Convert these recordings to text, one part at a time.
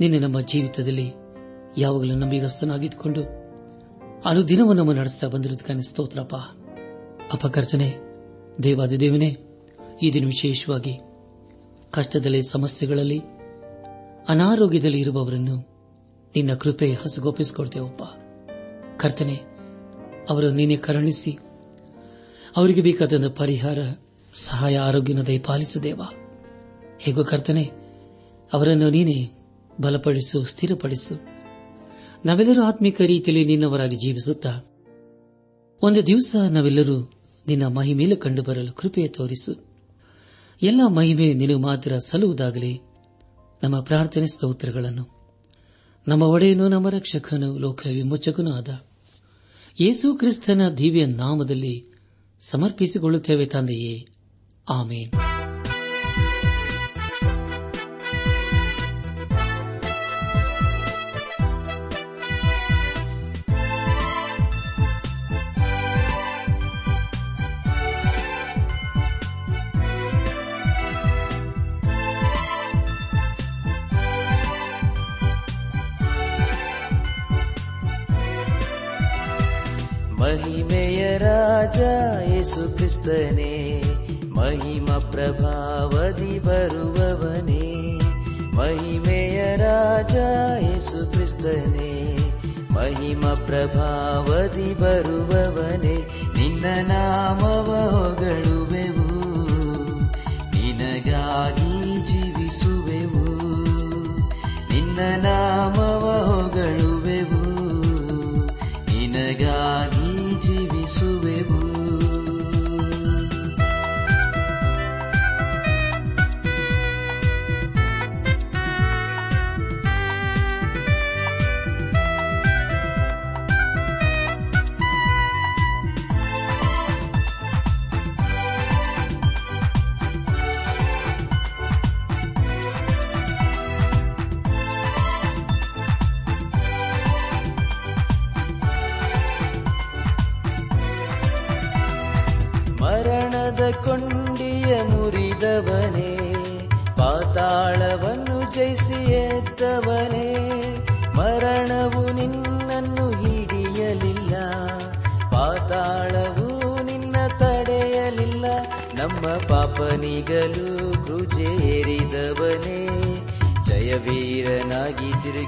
ನಿನ್ನೆ ನಮ್ಮ ಜೀವಿತದಲ್ಲಿ ಯಾವಾಗಲೂ ನಂಬಿಗಸ್ತನಾಗಿದ್ದುಕೊಂಡು ಅನುದಿನವೂ ನಮ್ಮ ನಡೆಸ್ತಾ ಬಂದಿರುವುದಕ್ಕೆ ಸ್ತೋತ್ರಪ್ಪ. ಅಪಕರ್ತನೆ ದೇವಾದಿ ದೇವನೇ ಈ ದಿನ ವಿಶೇಷವಾಗಿ ಕಷ್ಟದಲ್ಲಿ, ಸಮಸ್ಯೆಗಳಲ್ಲಿ, ಅನಾರೋಗ್ಯದಲ್ಲಿ ಇರುವವರನ್ನು ನಿನ್ನ ಕೃಪೆ ಹಸಗೊಪ್ಪಿಸಿಕೊಡ್ತೇವಪ್ಪ ಕರ್ತನೆ, ಅವರು ನೀನೆ ಕರುಣಿಸಿ ಅವರಿಗೆ ಬೇಕಾದ ಪರಿಹಾರ, ಸಹಾಯ ಆರೋಗ್ಯನ ದೇವ. ಹೇಗೋ ಕರ್ತನೆ, ಅವರನ್ನು ನೀನೆ ಬಲಪಡಿಸು, ಸ್ಥಿರಪಡಿಸು. ನಾವೆಲ್ಲರೂ ಆತ್ಮಿಕ ರೀತಿಯಲ್ಲಿ ನಿನ್ನವರಾಗಿ ಜೀವಿಸುತ್ತಾ, ಒಂದು ದಿವಸ ನಾವೆಲ್ಲರೂ ನಿನ್ನ ಮಹಿಮೇಲೆ ಕಂಡುಬರಲು ಕೃಪೆಯ ತೋರಿಸು. ಎಲ್ಲ ಮಹಿಮೆ ನಿನಗೆ ಮಾತ್ರ ಸಲ್ಲುವುದಾಗಲಿ. ನಮ್ಮ ಪ್ರಾರ್ಥನೆ ಸ್ತೋತ್ರಗಳನ್ನು. ನಮ್ಮ ಒಡೆಯನು, ನಮ್ಮ ರಕ್ಷಕನು, ಲೋಕ ವಿಮೋಚಕನೂ ಆದ ಯೇಸು ಕ್ರಿಸ್ತನ ದಿವ್ಯ ನಾಮದಲ್ಲಿ ಸಮರ್ಪಿಸಿಕೊಳ್ಳುತ್ತೇವೆ ತಂದೆಯೇ. ಆಮೇನ್. ರಾಜ, ಯೇಸು ಕ್ರಿಸ್ತನೇ, ಮಹಿಮ ಪ್ರಭಾವದಿ ಬರುವವನೇ. ಮಹಿಮೆಯ ರಾಜ, ಯೇಸು ಕ್ರಿಸ್ತನೇ, ಮಹಿಮ ಪ್ರಭಾವದಿ ಬರುವವನೇ. ನಿನ್ನ ನಾಮವ ಹೊಗಳುವೆವು, ನಿನಗಾಗಿ ಜೀವಿಸುವೆವು. ನಿನ್ನ ನಾಮವ ಹೊಗಳುವೆವು, ನಿನಗಾಗಿ ಜೀವಿಸುವೆವು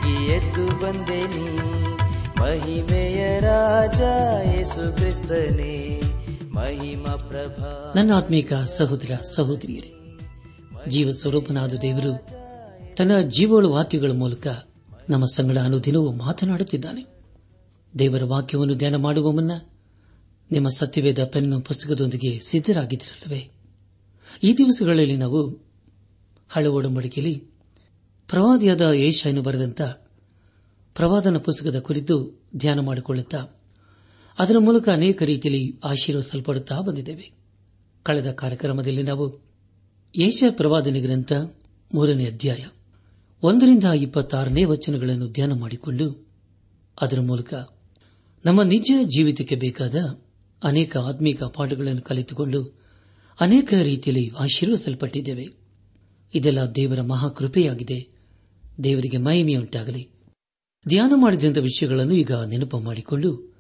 ತಿರುಗಿ ಎದ್ದು ಬಂದೆ ನೀ ಮಹಿಮೆಯ ರಾಜ ಯೇಸು ಕ್ರಿಸ್ತನೇ. ಮಹಿಮ ಪ್ರಭಾ. ನನ್ನ ಆತ್ಮೀಕ ಸಹೋದರ ಸಹೋದರಿಯರೇ, ಜೀವ ಸ್ವರೂಪನಾದ ದೇವರು ತನ್ನ ಜೀವಳ ವಾಕ್ಯಗಳ ಮೂಲಕ ನಮ್ಮ ಸಂಗಡ ಅನುದಿನವೂ ಮಾತನಾಡುತ್ತಿದ್ದಾನೆ. ದೇವರ ವಾಕ್ಯವನ್ನು ಧ್ಯಾನ ಮಾಡುವ ಮುನ್ನ ನಿಮ್ಮ ಸತ್ಯವೇದ ಪೆನ್ನು ಪುಸ್ತಕದೊಂದಿಗೆ ಸಿದ್ದರಾಗಿದ್ದಿರಲ್ಲವೇ ಈ ದಿವಸಗಳಲ್ಲಿ ನಾವು ಹಳೆ ಒಡಂಬಡಿಕೆಯಲ್ಲಿ ಪ್ರವಾದಿಯಾದ ಏಷಾಯನು ಬರೆದಂತ ಪ್ರವಾದನ ಪುಸ್ತಕದ ಕುರಿತು ಧ್ಯಾನ ಮಾಡಿಕೊಳ್ಳುತ್ತಾ ಅದರ ಮೂಲಕ ಅನೇಕ ರೀತಿಯಲ್ಲಿ ಆಶೀರ್ವಿಸಲ್ಪಡುತ್ತಾ ಬಂದಿದ್ದೇವೆ. ಕಳೆದ ಕಾರ್ಯಕ್ರಮದಲ್ಲಿ ನಾವು ಏಷ್ಯಾ ಪ್ರವಾದನೆ ಗ್ರಂಥ ಮೂರನೇ ಅಧ್ಯಾಯ ಒಂದರಿಂದ ಇಪ್ಪತ್ತಾರನೇ ವಚನಗಳನ್ನು ಧ್ಯಾನ ಮಾಡಿಕೊಂಡು ಅದರ ಮೂಲಕ ನಮ್ಮ ನಿಜ ಜೀವಿತಕ್ಕೆ ಬೇಕಾದ ಅನೇಕ ಆತ್ಮೀಕ ಪಾಠಗಳನ್ನು ಕಲಿತುಕೊಂಡು ಅನೇಕ ರೀತಿಯಲ್ಲಿ ಆಶೀರ್ವಸಲ್ಪಟ್ಟಿದ್ದೇವೆ ಇದೆಲ್ಲ ದೇವರ ಮಹಾಕೃಪೆಯಾಗಿದೆ. ದೇವರಿಗೆ ಮಹಿಮೆಯುಂಟಾಗಲಿ. ಧ್ಯಾನ ಮಾಡಿದಂಥ ವಿಷಯಗಳನ್ನು ಈಗ ನೆನಪು ಮಾಡಿಕೊಂಡು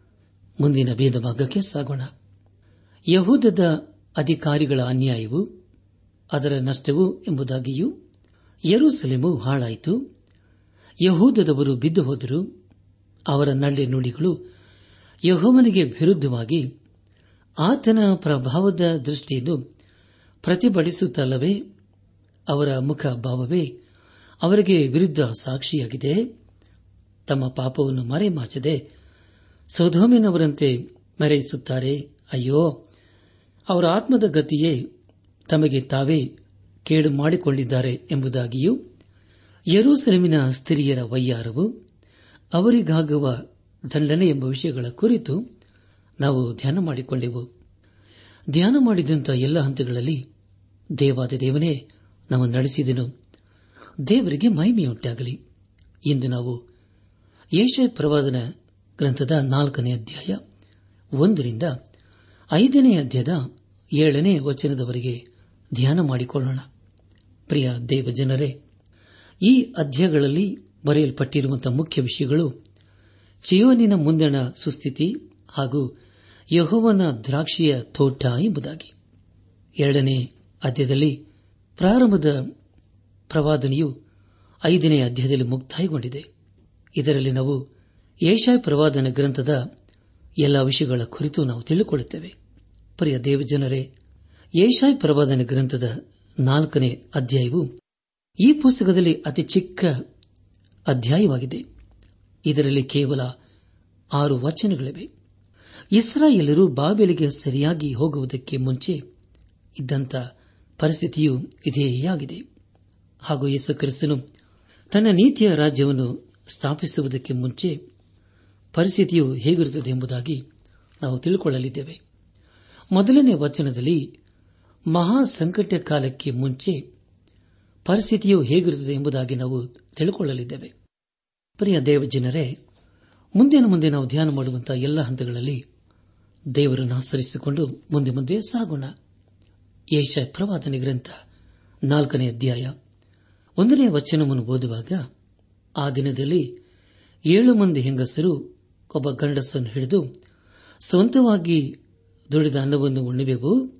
ಮುಂದಿನ ಭೇದ ಭಾಗಕ್ಕೆ ಸಾಗೋಣ. ಯಹೂದದ ಅಧಿಕಾರಿಗಳ ಅನ್ಯಾಯವು ಅದರ ನಷ್ಟವು ಎಂಬುದಾಗಿಯೂ, ಯರೂಸಲೇಮು ಹಾಳಾಯಿತು. ಯಹೂದದವರು ಬಿದ್ದು ಹೋದರು. ಅವರ ನಳ್ಳೆ ನುಡಿಗಳು ಯಹೋವನಿಗೆ ವಿರುದ್ಧವಾಗಿ ಆತನ ಪ್ರಭಾವದ ದೃಷ್ಟಿಯನ್ನು ಪ್ರತಿಭಟಿಸುತ್ತಲ್ಲವೇ? ಅವರ ಮುಖ ಭಾವವೇ ಅವರಿಗೆ ವಿರುದ್ಧ ಸಾಕ್ಷಿಯಾಗಿದೆ. ತಮ್ಮ ಪಾಪವನ್ನು ಮರೆಮಾಚದೆ ಸೌಧೋಮಿನವರಂತೆ ಮರೆಯಿಸುತ್ತಾರೆ. ಅಯ್ಯೋ, ಅವರ ಆತ್ಮದ ಗತಿಯೇ ತಮಗೆ ತಾವೇ ಕೇಡು ಮಾಡಿಕೊಂಡಿದ್ದಾರೆ ಎಂಬುದಾಗಿಯೂ, ಯರೂಸೆಲೆಮಿನ ಸ್ತ್ರೀಯರ ವೈಯಾರವು ಅವರಿಗಾಗುವ ದಂಡನೆ ಎಂಬ ವಿಷಯಗಳ ಕುರಿತು ನಾವು ಧ್ಯಾನ ಮಾಡಿಕೊಂಡೆವು ಧ್ಯಾನ ಮಾಡಿದಂಥ ಎಲ್ಲ ಹಂತಗಳಲ್ಲಿ ದೇವಾದ ದೇವನೇ ನಾವು ನಡೆಸಿದನು. ದೇವರಿಗೆ ಮಹಿಮೆಯುಂಟಾಗಲಿ. ಇಂದು ನಾವು ಯೇಷ ಪ್ರವಾದನ ಗ್ರಂಥದ ನಾಲ್ಕನೇ ಅಧ್ಯಾಯ, ಒಂದರಿಂದ ಐದನೇ ಅಧ್ಯಾಯದ ಏಳನೇ ವಚನದವರೆಗೆ ಧ್ಯಾನ ಮಾಡಿಕೊಳ್ಳೋಣ. ಪ್ರಿಯ ದೇವಜನರೇ, ಈ ಅಧ್ಯಾಯಗಳಲ್ಲಿ ಬರೆಯಲ್ಪಟ್ಟಿರುವಂತಹ ಮುಖ್ಯ ವಿಷಯಗಳು ಚಿಯೋನಿನ ಮುಂದಣ ಸುಸ್ಥಿತಿ ಹಾಗೂ ಯಹೋವನ ದ್ರಾಕ್ಷಿಯ ತೋಟ ಎಂಬುದಾಗಿ. ಎರಡನೇ ಅಧ್ಯಾಯದಲ್ಲಿ ಪ್ರಾರಂಭದ ಪ್ರವಾದನೆಯು ಐದನೇ ಅಧ್ಯಾಯದಲ್ಲಿ ಮುಕ್ತಾಯಗೊಂಡಿದೆ. ಇದರಲ್ಲಿ ನಾವು ಏಷಾಯ್ ಪ್ರವಾದನ ಗ್ರಂಥದ ಎಲ್ಲ ವಿಷಯಗಳ ಕುರಿತು ನಾವು ತಿಳಿದುಕೊಳ್ಳುತ್ತೇವೆ. ಪ್ರಿಯ ದೇವಜನರೇ, ಏಷಾಯ್ ಪ್ರವಾದನ ಗ್ರಂಥದ ನಾಲ್ಕನೇ ಅಧ್ಯಾಯವು ಈ ಪುಸ್ತಕದಲ್ಲಿ ಅತಿ ಚಿಕ್ಕ ಅಧ್ಯಾಯವಾಗಿದೆ. ಇದರಲ್ಲಿ ಕೇವಲ ಆರು ವಚನಗಳಿವೆ. ಇಸ್ರಾಯೇಲರು ಬಾಬೆಲಿಗೆ ಸರಿಯಾಗಿ ಹೋಗುವುದಕ್ಕೆ ಮುಂಚೆ ಇದ್ದಂಥ ಪರಿಸ್ಥಿತಿಯು ಇದೇ ಆಗಿದೆ. ಹಾಗೂ ಯೇಸು ಕ್ರಿಸ್ತನು ತನ್ನ ನೀತಿಯ ರಾಜ್ಯವನ್ನು ಸ್ಥಾಪಿಸುವುದಕ್ಕೆ ಮುಂಚೆ ಪರಿಸ್ಥಿತಿಯು ಹೇಗಿರುತ್ತದೆ ಎಂಬುದಾಗಿ ನಾವು ತಿಳಿದುಕೊಳ್ಳಲಿದ್ದೇವೆ ಮೊದಲನೇ ವಚನದಲ್ಲಿ ಮಹಾ ಸಂಕಟ ಕಾಲಕ್ಕೆ ಮುಂಚೆ ಪರಿಸ್ಥಿತಿಯು ಹೇಗಿರುತ್ತದೆ ಎಂಬುದಾಗಿ ನಾವು ತಿಳಿದುಕೊಳ್ಳಲಿದ್ದೇವೆ ಪ್ರಿಯ ದೇವಜನರೇ, ಮುಂದಿನ ಮುಂದೆ ನಾವು ಧ್ಯಾನ ಮಾಡುವಂತಹ ಎಲ್ಲ ಹಂತಗಳಲ್ಲಿ ದೇವರನ್ನು ಆಚರಿಸಿಕೊಂಡು ಮುಂದೆ ಮುಂದೆ ಸಾಗೋಣ. ಏಷ ಪ್ರವಾದನೆ ಗ್ರಂಥ ನಾಲ್ಕನೇ ಅಧ್ಯಾಯ ಒಂದನೇ ವಚನವನ್ನು ಓದುವಾಗ ಆ ದಿನದಲ್ಲಿ ಏಳು ಮಂದಿ ಹೆಂಗಸರು ಒಬ್ಬ ಗಂಡಸನ್ನು ಹಿಡಿದು ಸ್ವಂತವಾಗಿ ದುಡಿದ ಅನ್ನವನ್ನು ಉಣ್ಣಬೇಕು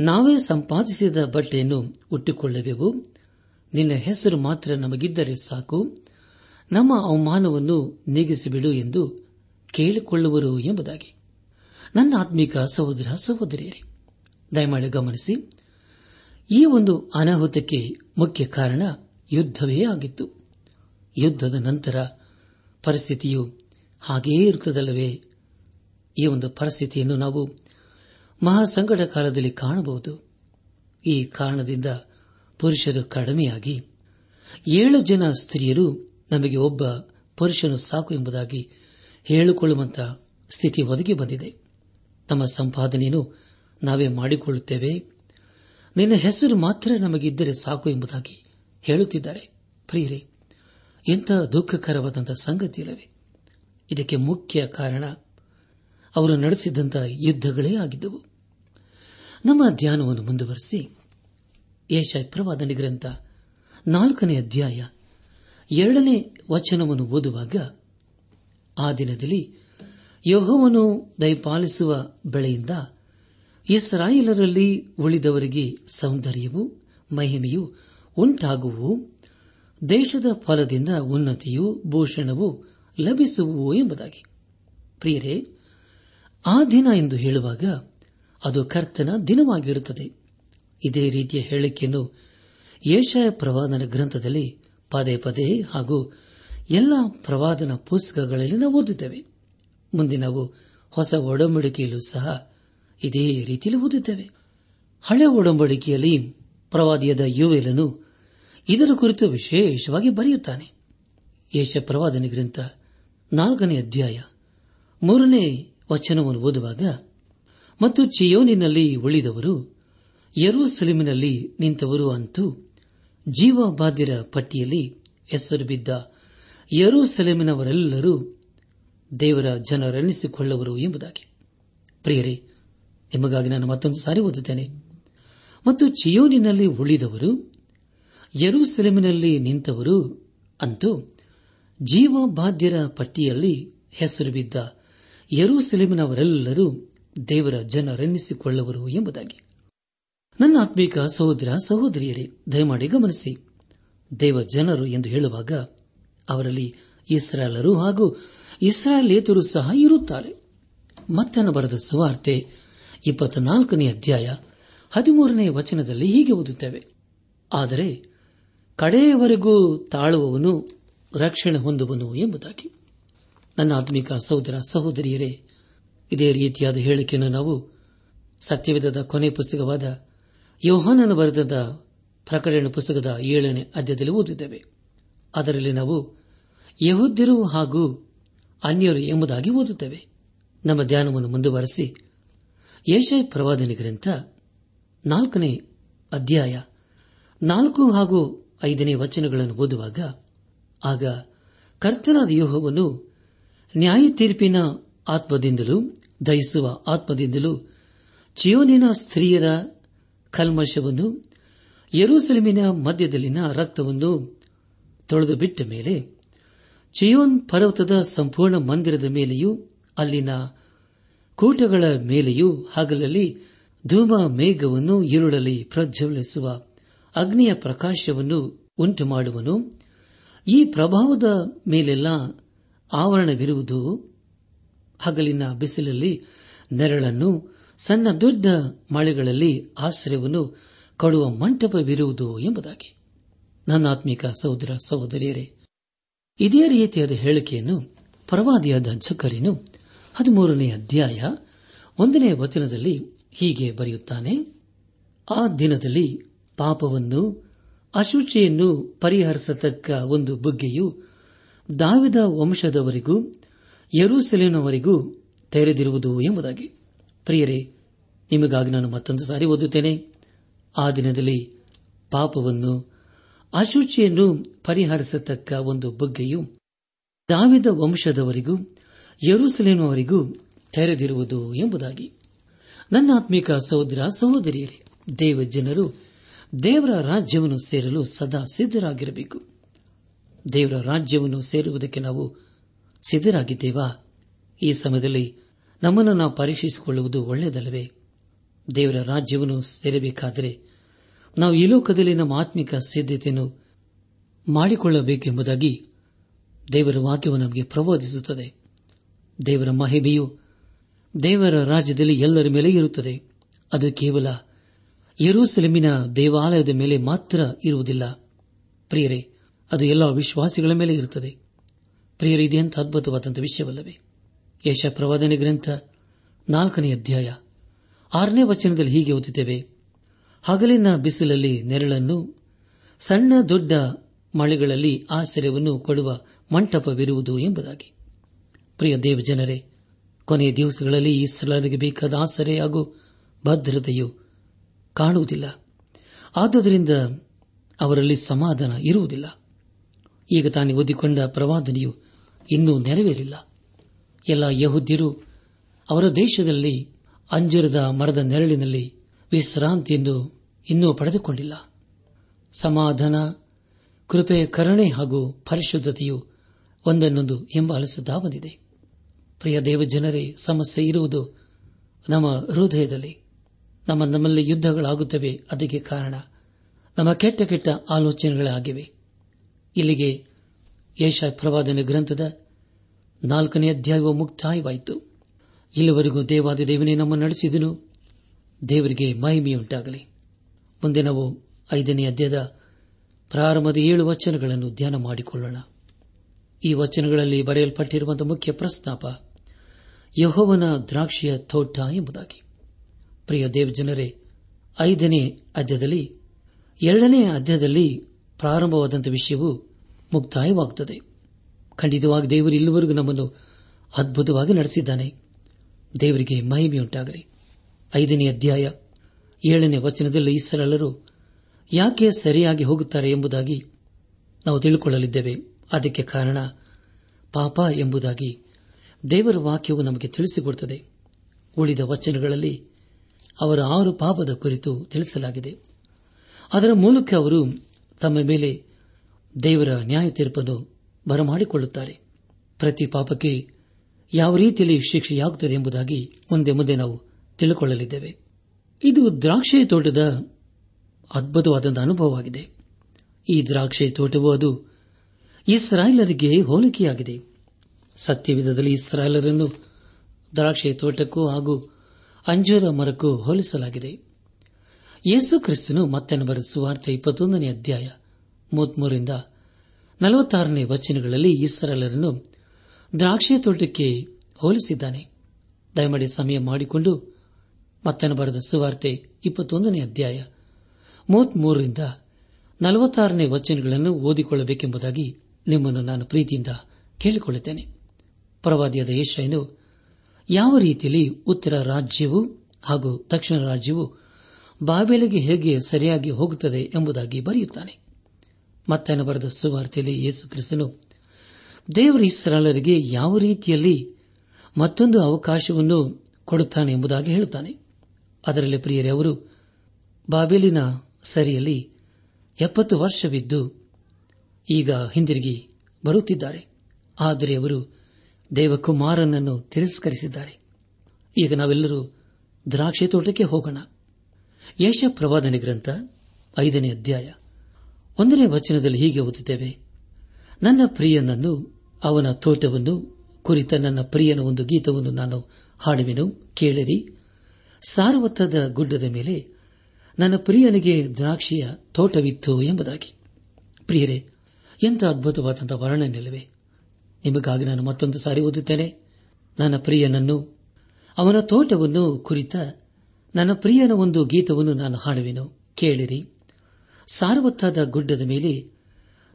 ನಾವೇ ಸಂಪಾದಿಸಿದ ಬಟ್ಟೆಯನ್ನು ಉಟ್ಟುಕೊಳ್ಳಬೇಕು ನಿನ್ನ ಹೆಸರು ಮಾತ್ರ ನಮಗಿದ್ದರೆ ಸಾಕು. ನಮ್ಮ ಅವಮಾನವನ್ನು ನೀಗಿಸಿಬಿಡು ಎಂದು ಕೇಳಿಕೊಳ್ಳುವರು ಎಂಬುದಾಗಿ. ನನ್ನ ಆತ್ಮಿಕ ಸಹೋದರ ಸಹೋದರಿಯರೇ, ದಯಮಾಡಿ ಗಮನಿಸಿ. ಈ ಒಂದು ಅನಾಹುತಕ್ಕೆ ಮುಖ್ಯ ಕಾರಣ ಯುದ್ದವೇ ಆಗಿತ್ತು. ಯುದ್ದದ ನಂತರ ಪರಿಸ್ಥಿತಿಯು ಹಾಗೆಯೇ ಇರುತ್ತದಲ್ಲವೇ? ಈ ಒಂದು ಪರಿಸ್ಥಿತಿಯನ್ನು ನಾವು ಮಹಾಸಂಕಟ ಕಾಲದಲ್ಲಿ ಕಾಣಬಹುದು. ಈ ಕಾರಣದಿಂದ ಪುರುಷರು ಕಡಿಮೆಯಾಗಿ ಏಳು ಜನ ಸ್ತ್ರೀಯರು ನಮಗೆ ಒಬ್ಬ ಪುರುಷನು ಸಾಕು ಎಂಬುದಾಗಿ ಹೇಳಿಕೊಳ್ಳುವಂತಹ ಸ್ಥಿತಿ ಒದಗಿ ಬಂದಿದೆ. ತಮ್ಮ ಸಂಪಾದನೆಯನ್ನು ನಾವೇ ಮಾಡಿಕೊಳ್ಳುತ್ತೇವೆ. ನಿನ್ನ ಹೆಸರು ಮಾತ್ರ ನಮಗಿದ್ದರೆ ಸಾಕು ಎಂಬುದಾಗಿ ಹೇಳುತ್ತಿದ್ದಾರೆ. ಪ್ರಿಯರೇ ಎಂಥ ಸಂಗತಿ ಸಂಗತಿಯಿಲ್ಲವೇ ಇದಕ್ಕೆ ಮುಖ್ಯ ಕಾರಣ ಅವರು ನಡೆಸಿದಂತಹ ಯುದ್ಧಗಳೇ ಆಗಿದ್ದವು. ನಮ್ಮ ಧ್ಯಾನವನ್ನು ಮುಂದುವರೆಸಿ ಏಷ ಪ್ರವಾದನಿ ಗ್ರಂಥ ನಾಲ್ಕನೇ ಅಧ್ಯಾಯ ಎರಡನೇ ವಚನವನ್ನು ಓದುವಾಗ ಆ ದಿನದಲ್ಲಿ ಯೋಹವನ್ನು ದಯಪಾಲಿಸುವ ಬೆಳೆಯಿಂದ ಇಸ್ರಾಯೇಲರಲ್ಲಿ ಉಳಿದವರಿಗೆ ಸೌಂದರ್ಯವು, ಮಹಿಮೆಯು ಉಂಟಾಗುವು ದೇಶದ ಫಲದಿಂದ ಉನ್ನತಿಯು, ಭೂಷಣವು ಲಭಿಸುವು ಎಂಬುದಾಗಿ. ಪ್ರಿಯರೇ, ಆ ದಿನ ಎಂದು ಹೇಳುವಾಗ ಅದು ಕರ್ತನ ದಿನವಾಗಿರುತ್ತದೆ. ಇದೇ ರೀತಿಯ ಹೇಳಿಕೆಯನ್ನು ಏಷಾಯ ಪ್ರವಾದನ ಗ್ರಂಥದಲ್ಲಿ ಪದೇ ಪದೇ ಹಾಗೂ ಎಲ್ಲ ಪ್ರವಾದನ ಪುಸ್ತಕಗಳಲ್ಲಿ ನಾವು ಓದಿದ್ದೇವೆ. ಮುಂದೆ ಹೊಸ ಒಡಂಬಡಿಕೆಯಲ್ಲೂ ಸಹ ಇದೇ ರೀತಿಯಲ್ಲಿ ಓದುತ್ತೇವೆ. ಹಳೆ ಒಡಂಬಡಿಕೆಯಲ್ಲಿ ಪ್ರವಾದಿಯಾದ ಯುವೆಲನು ಇದರ ಕುರಿತು ವಿಶೇಷವಾಗಿ ಬರೆಯುತ್ತಾನೆ. ಯೇಷ ಪ್ರವಾದನೆ ಗ್ರಂಥ ನಾಲ್ಕನೇ ಅಧ್ಯಾಯ ಮೂರನೇ ವಚನವನ್ನು ಓದುವಾಗ, ಮತ್ತು ಚಿಯೋನಿನಲ್ಲಿ ಉಳಿದವರು ಯರೂಸೆಲೆಮಿನಲ್ಲಿ ನಿಂತವರು ಅಂತೂ ಜೀವಬಾಧ್ಯರ ಪಟ್ಟಿಯಲ್ಲಿ ಹೆಸರು ಬಿದ್ದ ಯರೂಸೆಲೆಮಿನವರೆಲ್ಲರೂ ದೇವರ ಜನರೆನಿಸಿಕೊಳ್ಳುವರು ಎಂಬುದಾಗಿ. ಪ್ರಿಯರೇ ನಿಮಗಾಗಿ ನಾನು ಮತ್ತೊಂದು ಸಾರಿ ಓದುತ್ತೇನೆ. ಮತ್ತು ಚಿಯೋನಿನಲ್ಲಿ ಉಳಿದವರು, ಯರೂಸೆಲೆಮಿನಲ್ಲಿ ನಿಂತವರು ಅಂತೂ ಜೀವಬಾಧ್ಯರ ಪಟ್ಟಿಯಲ್ಲಿ ಹೆಸರು ಬಿದ್ದ ಯರೂಸೆಲೆಮಿನವರೆಲ್ಲರೂ ದೇವರ ಜನರೆನ್ನಿಸಿಕೊಳ್ಳುವರು ಎಂಬುದಾಗಿ. ನನ್ನ ಆತ್ಮೀಕ ಸಹೋದರ, ಸಹೋದರಿಯರೇ, ದಯಮಾಡಿ ಗಮನಿಸಿ. ದೇವ ಜನರು ಎಂದು ಹೇಳುವಾಗ ಅವರಲ್ಲಿ ಇಸ್ರಾಲರು ಹಾಗೂ ಇಸ್ರಾಲೇತರು ಸಹ ಇರುತ್ತಾರೆ. ಮತ್ತನ ಬರೆದ ಸುವಾರ್ತೆ ಇಪ್ಪತ್ನಾಲ್ಕನೇ ಅಧ್ಯಾಯ ಹದಿಮೂರನೇ ವಚನದಲ್ಲಿ ಹೀಗೆ ಓದುತ್ತೇವೆ. ಆದರೆ ಕಡೆಯವರೆಗೂ ತಾಳುವವನು ರಕ್ಷಣೆ ಹೊಂದುವನು ಎಂಬುದಾಗಿ. ನನ್ನ ಆತ್ಮಿಕ ಸಹೋದರ ಸಹೋದರಿಯರೇ, ಇದೇ ರೀತಿಯಾದ ಹೇಳಿಕೆಯನ್ನು ನಾವು ಸತ್ಯವಿಧದ ಕೊನೆ ಪುಸ್ತಕವಾದ ಯೋಹಾನನ ಬರೆದ ಪ್ರಕಟಣೆ ಪುಸ್ತಕದ ಏಳನೇ ಅಧ್ಯಾಯದಲ್ಲಿ ಓದಿದ್ದೇವೆ. ಅದರಲ್ಲಿ ನಾವು ಯಹೋದ್ಯರು ಹಾಗೂ ಅನ್ಯರು ಎಂಬುದಾಗಿ ಓದುತ್ತೇವೆ. ನಮ್ಮ ಧ್ಯಾನವನ್ನು ಮುಂದುವರೆಸಿ ಏಷಯ ಪ್ರವಾದನೆ ಗ್ರಂಥ ನಾಲ್ಕನೇ ಅಧ್ಯಾಯ ನಾಲ್ಕು ಹಾಗೂ ಐದನೇ ವಚನಗಳನ್ನು ಓದುವಾಗ, ಆಗ ಕರ್ತನಾದ ಯೋಹವನ್ನು ನ್ಯಾಯ ತೀರ್ಪಿನ ಆತ್ಮದಿಂದಲೂ ದಯಿಸುವ ಆತ್ಮದಿಂದಲೂ, ಚಿಯೋನಿನ ಸ್ತ್ರೀಯರ ಕಲ್ಮಶವನ್ನು, ಯರೂಸೆಲಮಿನ ಮಧ್ಯದಲ್ಲಿನ ರಕ್ತವನ್ನು ತೊಳೆದು ಬಿಟ್ಟ ಮೇಲೆ, ಚಿಯೋನ್ ಪರ್ವತದ ಸಂಪೂರ್ಣ ಮಂದಿರದ ಮೇಲೆಯೂ ಅಲ್ಲಿನ ಕೂಟಗಳ ಮೇಲೆಯೂ ಹಗಲಲ್ಲಿ ಧೂಮ ಮೇಘವನ್ನು ഇരുಳಲ್ಲಿ ಪ್ರಜ್ವಲಿಸುವ ಅಗ್ನಿಯ ಪ್ರಕಾಶವನ್ನು ಉಂಟು ಮಾಡುವನು ಈ ಪ್ರಭಾವದ ಮೇಲೆಲ್ಲ ಆವರಣವಿರುವುದು. ಹಗಲಿನ ಬಿಸಿಲಲ್ಲಿ ನೆರಳನ್ನು, ಸಣ್ಣ ದೊಡ್ಡ ಮಳೆಗಳಲ್ಲಿ ಆಶ್ರಯವನ್ನು ಕೊಡುವ ಮಂಟಪವಿರುವುದು ಎಂಬುದಾಗಿ. ನನ್ನ ಆತ್ಮಿಕ ಸಹೋದರ ಸಹೋದರಿಯರೇ, ಇದೇ ರೀತಿಯಾದ ಹೇಳಿಕೆಯನ್ನು ಪರವಾದಿಯಾದ ಜಕರಿನು ಹದಿಮೂರನೇ ಅಧ್ಯಾಯ ಒಂದನೇ ವಚನದಲ್ಲಿ ಹೀಗೆ ಬರೆಯುತ್ತಾನೆ, ಆ ದಿನದಲ್ಲಿ ಪಾಪವನ್ನು, ಅಶುಚಿಯನ್ನು ಪರಿಹರಿಸತಕ್ಕ ಒಂದು ಬುಗ್ಗೆಯು ದಾವಿದ ವಂಶದವರಿಗೂ ಯರೂಸೆಲಿನವರಿಗೂ ತೆರೆದಿರುವುದು ಎಂಬುದಾಗಿ. ಪ್ರಿಯರೇ, ನಿಮಗಾಗಿ ನಾನು ಮತ್ತೊಂದು ಸಾರಿ ಓದುತ್ತೇನೆ. ಆ ದಿನದಲ್ಲಿ ಪಾಪವನ್ನು, ಅಶುಚಿಯನ್ನು ಪರಿಹರಿಸತಕ್ಕ ಒಂದು ಬುಗ್ಗೆಯು ದಾವಿದ ವಂಶದವರಿಗೂ ಯರೂಸಲೇಮವರಿಗೂ ತೆರೆದಿರುವುದು ಎಂಬುದಾಗಿ. ನನ್ನ ಆತ್ಮಿಕ ಸಹೋದರ ಸಹೋದರಿಯರೇ, ದೇವ ಜನರು ದೇವರ ರಾಜ್ಯವನ್ನು ಸೇರಲು ಸದಾ ಸಿದ್ದರಾಗಿರಬೇಕು ದೇವರ ರಾಜ್ಯವನ್ನು ಸೇರುವುದಕ್ಕೆ ನಾವು ಸಿದ್ದರಾಗಿದ್ದೇವಾ ಈ ಸಮಯದಲ್ಲಿ ನಮ್ಮನ್ನು ನಾವು ಪರೀಕ್ಷಿಸಿಕೊಳ್ಳುವುದು ಒಳ್ಳೆಯದಲ್ಲವೇ? ದೇವರ ರಾಜ್ಯವನ್ನು ಸೇರಬೇಕಾದರೆ ನಾವು ಈ ಲೋಕದಲ್ಲಿ ನಮ್ಮ ಆತ್ಮಿಕ ಸಿದ್ಧತೆಯನ್ನು ಮಾಡಿಕೊಳ್ಳಬೇಕೆಂಬುದಾಗಿ ದೇವರ ವಾಕ್ಯವು ನಮಗೆ ಪ್ರಬೋಧಿಸುತ್ತದೆ. ದೇವರ ಮಹಿಮೆಯು ದೇವರ ರಾಜ್ಯದಲ್ಲಿ ಎಲ್ಲರ ಮೇಲೆ ಇರುತ್ತದೆ. ಅದು ಕೇವಲ ಯರೂಸೆಲೆಮಿನ ದೇವಾಲಯದ ಮೇಲೆ ಮಾತ್ರ ಇರುವುದಿಲ್ಲ. ಪ್ರಿಯರೇ, ಅದು ಎಲ್ಲ ವಿಶ್ವಾಸಿಗಳ ಮೇಲೆ ಇರುತ್ತದೆ. ಪ್ರಿಯರೇ ಇದೆಂತ ಅದ್ಭುತವಾದಂಥ ವಿಷಯವಲ್ಲವೇ? ಯಶ ಪ್ರವಾದನೆ ಗ್ರಂಥ ನಾಲ್ಕನೇ ಅಧ್ಯಾಯ ಆರನೇ ವಚನದಲ್ಲಿ ಹೀಗೆ ಓದುತ್ತೇವೆ. ಹಗಲಿನ ಬಿಸಿಲಲ್ಲಿ ನೆರಳನ್ನು, ಸಣ್ಣ ದೊಡ್ಡ ಮಳೆಗಳಲ್ಲಿ ಆಶ್ರಯವನ್ನು ಕೊಡುವ ಮಂಟಪವಿರುವುದು ಎಂಬುದಾಗಿ. ಪ್ರಿಯ ದೇವಜನರೇ, ಕೊನೆಯ ದಿವಸಗಳಲ್ಲಿ ಇಸ್ಲಾರಿಗೆ ಬೇಕಾದ ಆಸರೆ ಹಾಗೂ ಭದ್ರತೆಯು ಕಾಣುವುದಿಲ್ಲ. ಆದುದರಿಂದ ಅವರಲ್ಲಿ ಸಮಾಧಾನ ಇರುವುದಿಲ್ಲ. ಈಗ ತಾನೇ ಓದಿಕೊಂಡ ಪ್ರವಾದನೆಯು ಇನ್ನೂ ನೆರವೇರಿಲ್ಲ. ಎಲ್ಲ ಯಹುದ್ಯರು ಅವರ ದೇಶದಲ್ಲಿ ಅಂಜರದ ಮರದ ನೆರಳಿನಲ್ಲಿ ವಿಶ್ರಾಂತಿಯನ್ನು ಇನ್ನೂ ಪಡೆದುಕೊಂಡಿಲ್ಲ. ಸಮಾಧಾನ, ಕೃಪೆ, ಕರುಣೆ ಹಾಗೂ ಪರಿಶುದ್ಧತೆಯು ಒಂದನ್ನೊಂದು ಎಂಬ ಅಲಸುತ್ತಾ ಬಂದಿದೆ. ಪ್ರಿಯ ದೇವಜನರೇ ಸಮಸ್ಯೆ ಇರುವುದು ನಮ್ಮ ಹೃದಯದಲ್ಲಿ. ನಮ್ಮ ನಮ್ಮಲ್ಲಿ ಯುದ್ಧಗಳಾಗುತ್ತವೆ, ಅದಕ್ಕೆ ಕಾರಣ ನಮ್ಮ ಕೆಟ್ಟ ಕೆಟ್ಟ ಆಲೋಚನೆಗಳಾಗಿವೆ. ಇಲ್ಲಿಗೆ ಯಶ ಪ್ರವಾದನೆ ಗ್ರಂಥದ ನಾಲ್ಕನೇ ಅಧ್ಯಾಯವು ಮುಕ್ತಾಯವಾಯಿತು. ಇಲ್ಲಿವರೆಗೂ ದೇವಾದ ದೇವನೇ ನಮ್ಮ ನಡೆಸಿದನು. ದೇವರಿಗೆ ಮಹಿಮೆಯುಂಟಾಗಲಿ. ಮುಂದೆ ನಾವು ಐದನೇ ಅಧ್ಯಾಯದ ಪ್ರಾರಂಭದ ಏಳು ವಚನಗಳನ್ನು ಧ್ಯಾನ ಮಾಡಿಕೊಳ್ಳೋಣ. ಈ ವಚನಗಳಲ್ಲಿ ಬರೆಯಲ್ಪಟ್ಟಿರುವಂತಹ ಮುಖ್ಯ ಪ್ರಸ್ತಾಪ ಯಹೋವನ ದ್ರಾಕ್ಷಿಯ ತೋಟ ಎಂಬುದಾಗಿ. ಪ್ರಿಯ ದೇವಜನರೇ, ಐದನೇ ಅಧ್ಯದಲ್ಲಿ ಎರಡನೇ ಅಧ್ಯದಲ್ಲಿ ಪ್ರಾರಂಭವಾದಂಥ ವಿಷಯವು ಮುಕ್ತಾಯವಾಗುತ್ತದೆ. ಖಂಡಿತವಾಗಿ ದೇವರು ಇಲ್ಲಿವರೆಗೂ ನಮ್ಮನ್ನು ಅದ್ಭುತವಾಗಿ ನಡೆಸಿದ್ದಾನೆ. ದೇವರಿಗೆ ಮಹಿಮೆಯುಂಟಾಗಲಿ. ಐದನೇ ಅಧ್ಯಾಯ, ಏಳನೇ ವಚನದಲ್ಲಿ ಇಸ್ರಾಲರು ಯಾಕೆ ಸರಿಯಾಗಿ ಹೋಗುತ್ತಾರೆ ಎಂಬುದಾಗಿ ನಾವು ತಿಳಿದುಕೊಳ್ಳಲಿದ್ದೇವೆ ಅದಕ್ಕೆ ಕಾರಣ ಪಾಪ ಎಂಬುದಾಗಿ ದೇವರ ವಾಕ್ಯವು ನಮಗೆ ತಿಳಿಸಿಕೊಡುತ್ತದೆ. ಉಳಿದ ವಚನಗಳಲ್ಲಿ ಅವರ ಆರು ಪಾಪದ ಕುರಿತು ತಿಳಿಸಲಾಗಿದೆ. ಅದರ ಮೂಲಕ ಅವರು ತಮ್ಮ ಮೇಲೆ ದೇವರ ನ್ಯಾಯ ತೀರ್ಪನ್ನು ಬರಮಾಡಿಕೊಳ್ಳುತ್ತಾರೆ. ಪ್ರತಿ ಪಾಪಕ್ಕೆ ಯಾವ ರೀತಿಯಲ್ಲಿ ಶಿಕ್ಷೆಯಾಗುತ್ತದೆ ಎಂಬುದಾಗಿ ಮುಂದೆ ಮುಂದೆ ನಾವು ತಿಳಿದುಕೊಳ್ಳಲಿದ್ದೇವೆ ಇದು ದ್ರಾಕ್ಷಿ ತೋಟದ ಅದ್ಭುತವಾದಂತಹ ಅನುಭವವಾಗಿದೆ. ಈ ದ್ರಾಕ್ಷಿ ತೋಟವು ಅದು ಇಸ್ರಾಯೇಲರಿಗೆ ಹೋಲಿಕೆಯಾಗಿದೆ. ಸತ್ಯವಿಧದಲ್ಲಿ ಇಸ್ರಾಯೇಲರನ್ನು ದ್ರಾಕ್ಷಿ ತೋಟಕ್ಕೂ ಹಾಗೂ ಅಂಜೂರ ಮರಕ್ಕೂ ಹೋಲಿಸಲಾಗಿದೆ. ಯೇಸು ಕ್ರಿಸ್ತನು ಮತ್ತೆ ಸುವಾರ್ತೆ ಇಪ್ಪತ್ತೊಂದನೇ ಅಧ್ಯಾಯ ಮೂವತ್ಮೂರರಿಂದ ನಲವತ್ತಾರನೇ ವಚನಗಳಲ್ಲಿ ಇಸ್ರಾಯೇಲರನ್ನು ದ್ರಾಕ್ಷಿ ತೋಟಕ್ಕೆ ಹೋಲಿಸಿದ್ದಾನೆ. ದಯಮಾಡಿ ಸಮಯ ಮಾಡಿಕೊಂಡು ಮತ್ತನ ಬರೆದ ಸುವಾರ್ತೆ ಇಪ್ಪತ್ತೊಂದನೇ ಅಧ್ಯಾಯ ಮೂವತ್ಮೂರರಿಂದ ನಲವತ್ತಾರನೇ ವಚನಗಳನ್ನು ಓದಿಕೊಳ್ಳಬೇಕೆಂಬುದಾಗಿ ನಿಮ್ಮನ್ನು ನಾನು ಪ್ರೀತಿಯಿಂದ ಕೇಳಿಕೊಳ್ಳುತ್ತೇನೆ. ಪ್ರವಾದಿಯಾದ ಏಷಯನು ಯಾವ ರೀತಿಯಲ್ಲಿ ಉತ್ತರ ರಾಜ್ಯವು ಹಾಗೂ ದಕ್ಷಿಣ ರಾಜ್ಯವು ಬಾಬೆಲಿಗೆ ಹೇಗೆ ಸರಿಯಾಗಿ ಹೋಗುತ್ತದೆ ಎಂಬುದಾಗಿ ಬರೆಯುತ್ತಾನೆ. ಮತ್ತನ ಬರೆದ ಸುವಾರ್ತೆಯಲ್ಲಿ ಯೇಸು ಕ್ರಿಸ್ತನು ದೇವರ ಇಸ್ರಾಲರಿಗೆ ಯಾವ ರೀತಿಯಲ್ಲಿ ಮತ್ತೊಂದು ಅವಕಾಶವನ್ನು ಕೊಡುತ್ತಾನೆ ಎಂಬುದಾಗಿ ಹೇಳುತ್ತಾನೆ. ಅದರಲ್ಲಿ ಪ್ರಿಯರೇ, ಅವರು ಬಾಬೆಲಿನ ಸರಿಯಲ್ಲಿ ಎಪ್ಪತ್ತು ವರ್ಷವಿದ್ದು ಈಗ ಹಿಂದಿರುಗಿ ಬರುತ್ತಿದ್ದಾರೆ. ಆದರೆ ಅವರು ದೇವಕುಮಾರನನ್ನು ತಿರಸ್ಕರಿಸಿದ್ದಾರೆ. ಈಗ ನಾವೆಲ್ಲರೂ ದ್ರಾಕ್ಷಿ ತೋಟಕ್ಕೆ ಹೋಗೋಣ. ಯಶ ಪ್ರವಾದನೆ ಗ್ರಂಥ, ಐದನೇ ಅಧ್ಯಾಯ, ಒಂದನೇ ವಚನದಲ್ಲಿ ಹೀಗೆ ಓದುತ್ತೇವೆ. ನನ್ನ ಪ್ರಿಯನನ್ನು, ಅವನ ತೋಟವನ್ನು ಕುರಿತ ನನ್ನ ಪ್ರಿಯನ ಒಂದು ಗೀತವನ್ನು ನಾನು ಹಾಡುವೆನು, ಕೇಳಿರಿ. ಸಾರ್ವತ್ರದ ಗುಡ್ಡದ ಮೇಲೆ ನನ್ನ ಪ್ರಿಯನಿಗೆ ದ್ರಾಕ್ಷಿಯ ತೋಟವಿತ್ತು ಎಂಬುದಾಗಿ. ಪ್ರಿಯರೇ, ಎಂಥ ಅದ್ಭುತವಾದಂತಹ ವರ್ಣನೆಲ್ಲವೇ ನಿಮಗಾಗಿ ನಾನು ಮತ್ತೊಂದು ಸಾರಿ ಓದುತ್ತೇನೆ. ನನ್ನ ಪ್ರಿಯನನ್ನು, ಅವನ ತೋಟವನ್ನು ಕುರಿತ ನನ್ನ ಪ್ರಿಯನ ಒಂದು ಗೀತವನ್ನು ನಾನು ಹಾಡುವೆನು. ಕೇಳಿರಿ. ಸಾರವತ್ತಾದ ಗುಡ್ಡದ ಮೇಲೆ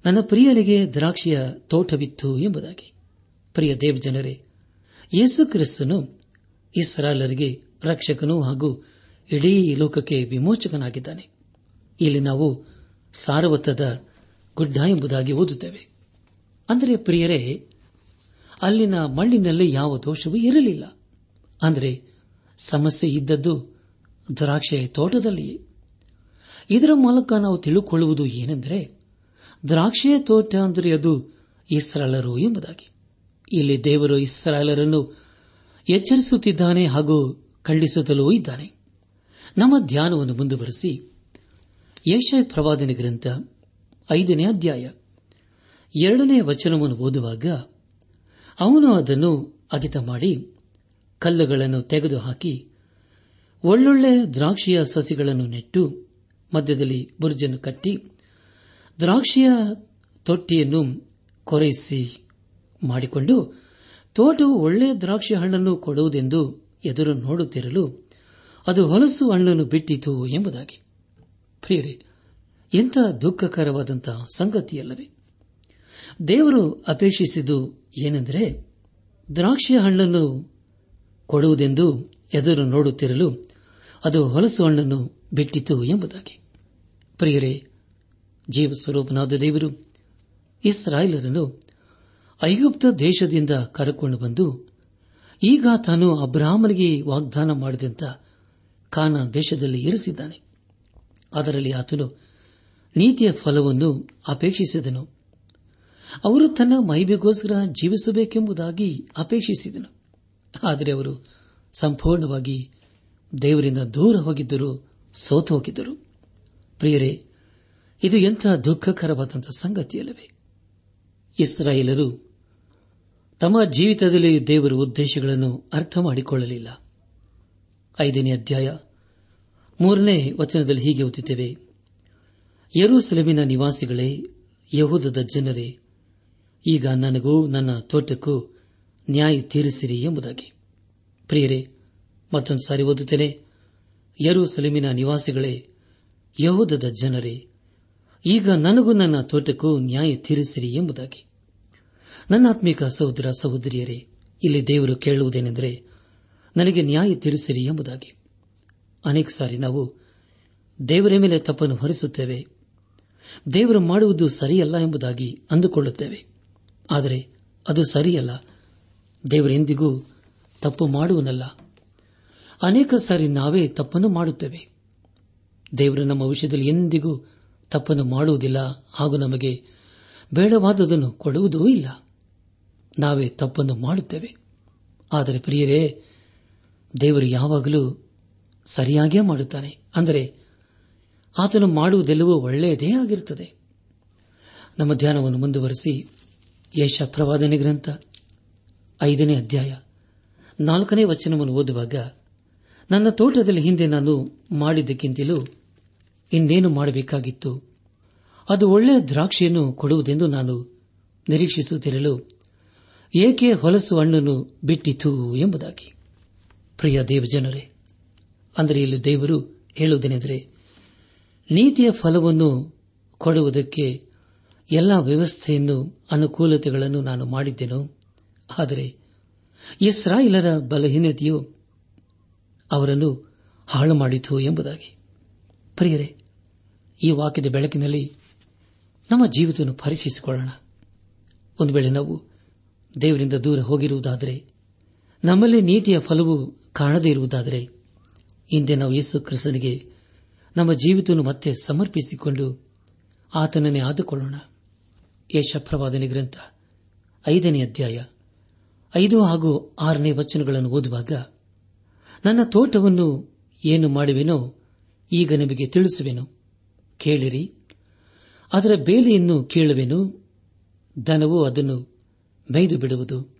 ನನ್ನ ಪ್ರಿಯನಿಗೆ ದ್ರಾಕ್ಷಿಯ ತೋಟವಿತ್ತು ಎಂಬುದಾಗಿ. ಪ್ರಿಯ ದೇವಜನರೇ, ಯೇಸು ಕ್ರಿಸ್ತನು ಇಸ್ರಾಲರಿಗೆ ರಕ್ಷಕನೂ ಹಾಗೂ ಇಡೀ ಲೋಕಕ್ಕೆ ವಿಮೋಚಕನಾಗಿದ್ದಾನೆ. ಇಲ್ಲಿ ನಾವು ಸಾರವತ್ತದ ಗುಡ್ಡ ಎಂಬುದಾಗಿ ಓದುತ್ತೇವೆ. ಅಂದರೆ ಪ್ರಿಯರೇ ಅಲ್ಲಿನ ಮಣ್ಣಿನಲ್ಲಿ ಯಾವ ದೋಷವೂ ಇರಲಿಲ್ಲ. ಅಂದರೆ ಸಮಸ್ಯೆ ಇದ್ದದ್ದು ದ್ರಾಕ್ಷೆ ತೋಟದಲ್ಲಿಯೇ. ಇದರ ಮೂಲಕ ನಾವು ತಿಳುಕೊಳ್ಳುವುದು ಏನೆಂದರೆ ದ್ರಾಕ್ಷೆಯ ತೋಟ ಅಂದರೆ ಅದು ಇಸ್ರಾಲರು ಎಂಬುದಾಗಿ. ಇಲ್ಲಿ ದೇವರು ಇಸ್ರಾಲರನ್ನು ಎಚ್ಚರಿಸುತ್ತಿದ್ದಾನೆ ಹಾಗೂ ಖಂಡಿಸುತ್ತಲೂ ಇದ್ದಾನೆ. ನಮ್ಮ ಧ್ಯಾನವನ್ನು ಮುಂದುವರೆಸಿ ಏಷಯ ಪ್ರವಾದನೆ ಗ್ರಂಥ ಐದನೇ ಅಧ್ಯಾಯ ಎರಡನೇ ವಚನವನ್ನು ಓದುವಾಗ ಅವನು ಅದನ್ನು ಅಗಿತ ಮಾಡಿ ಕಲ್ಲುಗಳನ್ನು ತೆಗೆದುಹಾಕಿ ಒಳ್ಳೊಳ್ಳೆ ದ್ರಾಕ್ಷಿಯ ಸಸಿಗಳನ್ನು ನೆಟ್ಟು ಮಧ್ಯದಲ್ಲಿ ಬುರ್ಜನ್ನು ಕಟ್ಟಿ ದ್ರಾಕ್ಷಿಯ ತೊಟ್ಟಿಯನ್ನು ಕೊರೈಸಿ ಮಾಡಿಕೊಂಡು ತೋಟವು ಒಳ್ಳೆ ದ್ರಾಕ್ಷಿ ಹಣ್ಣನ್ನು ಕೊಡುವುದೆಂದು ಎದುರು ನೋಡುತ್ತಿರಲು ಅದು ಹೊಲಸು ಹಣ್ಣನ್ನು ಬಿಟ್ಟಿತು ಎಂಬುದಾಗಿ. ಪ್ರಿಯರೇ, ಎಂಥ ದುಃಖಕರವಾದಂತಹ ಸಂಗತಿಯಲ್ಲವೇ. ದೇವರು ಅಪೇಕ್ಷಿಸಿದ್ದು ಏನೆಂದರೆ ದ್ರಾಕ್ಷಿಯ ಹಣ್ಣನ್ನು ಕೊಡುವುದೆಂದು ಎದುರು ನೋಡುತ್ತಿರಲು ಅದು ಹೊಲಸು ಹಣ್ಣನ್ನು ಬಿಟ್ಟಿತು ಎಂಬುದಾಗಿ. ಪ್ರಿಯರೇ, ಜೀವಸ್ವರೂಪನಾದ ದೇವರು ಇಸ್ರಾಯೇಲರನ್ನು ಐಗುಪ್ತ ದೇಶದಿಂದ ಕರೆಕೊಂಡು ಬಂದು ಈಗ ತಾನು ಅಬ್ರಾಹ್ಮನಿಗೆ ವಾಗ್ದಾನ ಮಾಡಿದಂತ ಕಾನ ದೇಶದಲ್ಲಿ ಇರಿಸಿದ್ದಾನೆ. ಅದರಲ್ಲಿ ಆತನು ನೀತಿಯ ಫಲವನ್ನು ಅಪೇಕ್ಷಿಸಿದನು. ಅವರು ತನ್ನ ಮೈಬೆಗೋಸ್ಕರ ಜೀವಿಸಬೇಕೆಂಬುದಾಗಿ ಅಪೇಕ್ಷಿಸಿದನು. ಆದರೆ ಅವರು ಸಂಪೂರ್ಣವಾಗಿ ದೇವರಿಂದ ದೂರ ಹೋಗಿದ್ದರು, ಸೋತು ಹೋಗಿದ್ದರು. ಪ್ರಿಯರೇ, ಇದು ಎಂಥ ದುಃಖಕರವಾದಂಥ ಸಂಗತಿಯಲ್ಲವೇ? ಇಸ್ರಾಯೇಲರು ತಮ್ಮ ಜೀವಿತದಲ್ಲಿ ದೇವರ ಉದ್ದೇಶಗಳನ್ನು ಅರ್ಥ ಮಾಡಿಕೊಳ್ಳಲಿಲ್ಲ. ಐದನೇ ಅಧ್ಯಾಯ ಮೂರನೇ ವಚನದಲ್ಲಿ ಹೀಗೆ ಓದುತ್ತೇವೆ. ಯರೂಸೆಲೆಮಿನ ನಿವಾಸಿಗಳೇ, ಯಹೂದದ ಜನರೇ ಈಗ ನನಗೂ ನನ್ನ ತೋಟಕ್ಕೂ ನ್ಯಾಯ ತೀರಿಸಿರಿ ಎಂಬುದಾಗಿ. ಪ್ರಿಯರೇ, ಮತ್ತೊಂದು ಸಾರಿ ಓದುತ್ತೇನೆ. ಯರೂಸೆಲೆಮಿನ ನಿವಾಸಿಗಳೇ, ಯಹೂದದ ಜನರೇ, ಈಗ ನನಗೂ ನನ್ನ ತೋಟಕ್ಕೂ ನ್ಯಾಯ ತೀರಿಸಿರಿ ಎಂಬುದಾಗಿ. ನನ್ನ ಆತ್ಮಿಕ ಸಹೋದರ ಸಹೋದರಿಯರೇ, ಇಲ್ಲಿ ದೇವರು ಕೇಳುವುದೇನೆಂದರೆ, ನನಗೆ ನ್ಯಾಯ ತೀರಿಸಿರಿ ಎಂಬುದಾಗಿ. ಅನೇಕ ಸಾರಿ ನಾವು ದೇವರ ಮೇಲೆ ತಪ್ಪನ್ನು ಹೊರಿಸುತ್ತೇವೆ. ದೇವರು ಮಾಡುವುದು ಸರಿಯಲ್ಲ ಎಂಬುದಾಗಿ ಅಂದುಕೊಳ್ಳುತ್ತೇವೆ. ಆದರೆ ಅದು ಸರಿಯಲ್ಲ. ದೇವರೆಂದಿಗೂ ತಪ್ಪು ಮಾಡುವನಲ್ಲ. ಅನೇಕ ಸಾರಿ ನಾವೇ ತಪ್ಪನ್ನು ಮಾಡುತ್ತೇವೆ. ದೇವರು ನಮ್ಮ ವಿಷಯದಲ್ಲಿ ಎಂದಿಗೂ ತಪ್ಪನ್ನು ಮಾಡುವುದಿಲ್ಲ ಹಾಗೂ ನಮಗೆ ಬೇಡವಾದದನ್ನು ಕೊಡುವುದೂ ಇಲ್ಲ. ನಾವೇ ತಪ್ಪನ್ನು ಮಾಡುತ್ತೇವೆ. ಆದರೆ ಪ್ರಿಯರೇ, ದೇವರು ಯಾವಾಗಲೂ ಸರಿಯಾಗಿಯೇ ಮಾಡುತ್ತಾನೆ. ಅಂದರೆ ಆತನು ಮಾಡುವುದೆಲ್ಲವೂ ಒಳ್ಳೆಯದೇ ಆಗಿರುತ್ತದೆ. ನಮ್ಮ ಧ್ಯಾನವನ್ನು ಮುಂದುವರೆಸಿ ಯಶ ಪ್ರವಾದನೆ ಗ್ರಂಥ, ಐದನೇ ಅಧ್ಯಾಯ. ನಾಲ್ಕನೇ ವಚನವನ್ನು ಓದುವಾಗ, ನನ್ನ ತೋಟದಲ್ಲಿ ಹಿಂದೆ ನಾನು ಮಾಡಿದ್ದಕ್ಕಿಂತಲೂ ಇನ್ನೇನು ಮಾಡಬೇಕಾಗಿತ್ತು? ಅದು ಒಳ್ಳೆಯ ದ್ರಾಕ್ಷಿಯನ್ನು ಕೊಡುವುದೆಂದು ನಾನು ನಿರೀಕ್ಷಿಸುತ್ತಿರಲು ಏಕೆ ಹೊಲಸು ಹಣ್ಣನ್ನು ಬಿಟ್ಟಿತು ಎಂಬುದಾಗಿ. ಪ್ರಿಯ ದೇವಜನರೇ, ಅಂದರೆ ಇಲ್ಲಿ ದೇವರು ಹೇಳುವುದೇನೆಂದರೆ, ನೀತಿಯ ಫಲವನ್ನು ಕೊಡುವುದಕ್ಕೆ ಎಲ್ಲ ವ್ಯವಸ್ಥೆಯನ್ನು, ಅನುಕೂಲತೆಗಳನ್ನು ನಾನು ಮಾಡಿದ್ದೆನು. ಆದರೆ ಇಸ್ರಾಯಿಲರ ಬಲಹೀನತೆಯು ಅವರನ್ನು ಹಾಳು ಮಾಡಿತು ಎಂಬುದಾಗಿ. ಪ್ರಿಯರೇ, ಈ ವಾಕ್ಯದ ಬೆಳಕಿನಲ್ಲಿ ನಮ್ಮ ಜೀವಿತವನ್ನು ಪರೀಕ್ಷಿಸಿಕೊಳ್ಳೋಣ. ಒಂದು ವೇಳೆ ನಾವು ದೇವರಿಂದ ದೂರ ಹೋಗಿರುವುದಾದರೆ, ನಮ್ಮಲ್ಲಿ ನೀತಿಯ ಫಲವು ಕಾಣದೇ ಇರುವುದಾದರೆ, ಹಿಂದೆ ನಾವು ಯೇಸು ಕ್ರಿಸ್ತನಿಗೆ ನಮ್ಮ ಜೀವಿತವನ್ನು ಮತ್ತೆ ಸಮರ್ಪಿಸಿಕೊಂಡು ಆತನನ್ನೇ ಆದುಕೊಳ್ಳೋಣ. ಯಶ ಪ್ರವಾದನೆ ಗ್ರಂಥ, ಐದನೇ ಅಧ್ಯಾಯ, ಐದು ಹಾಗೂ ಆರನೇ ವಚನಗಳನ್ನು ಓದುವಾಗ, ನನ್ನ ತೋಟವನ್ನು ಏನು ಮಾಡುವೆನೋ ಈಗ ನಿಮಗೆ ತಿಳಿಸುವೆನು. ಕೇಳಿರಿ, ಅದರ ಬೇಲಿಯನ್ನು ಕೀಳುವೆನು, ದನವು ಅದನ್ನು ಮೇಯ್ದು ಬಿಡುವುದು.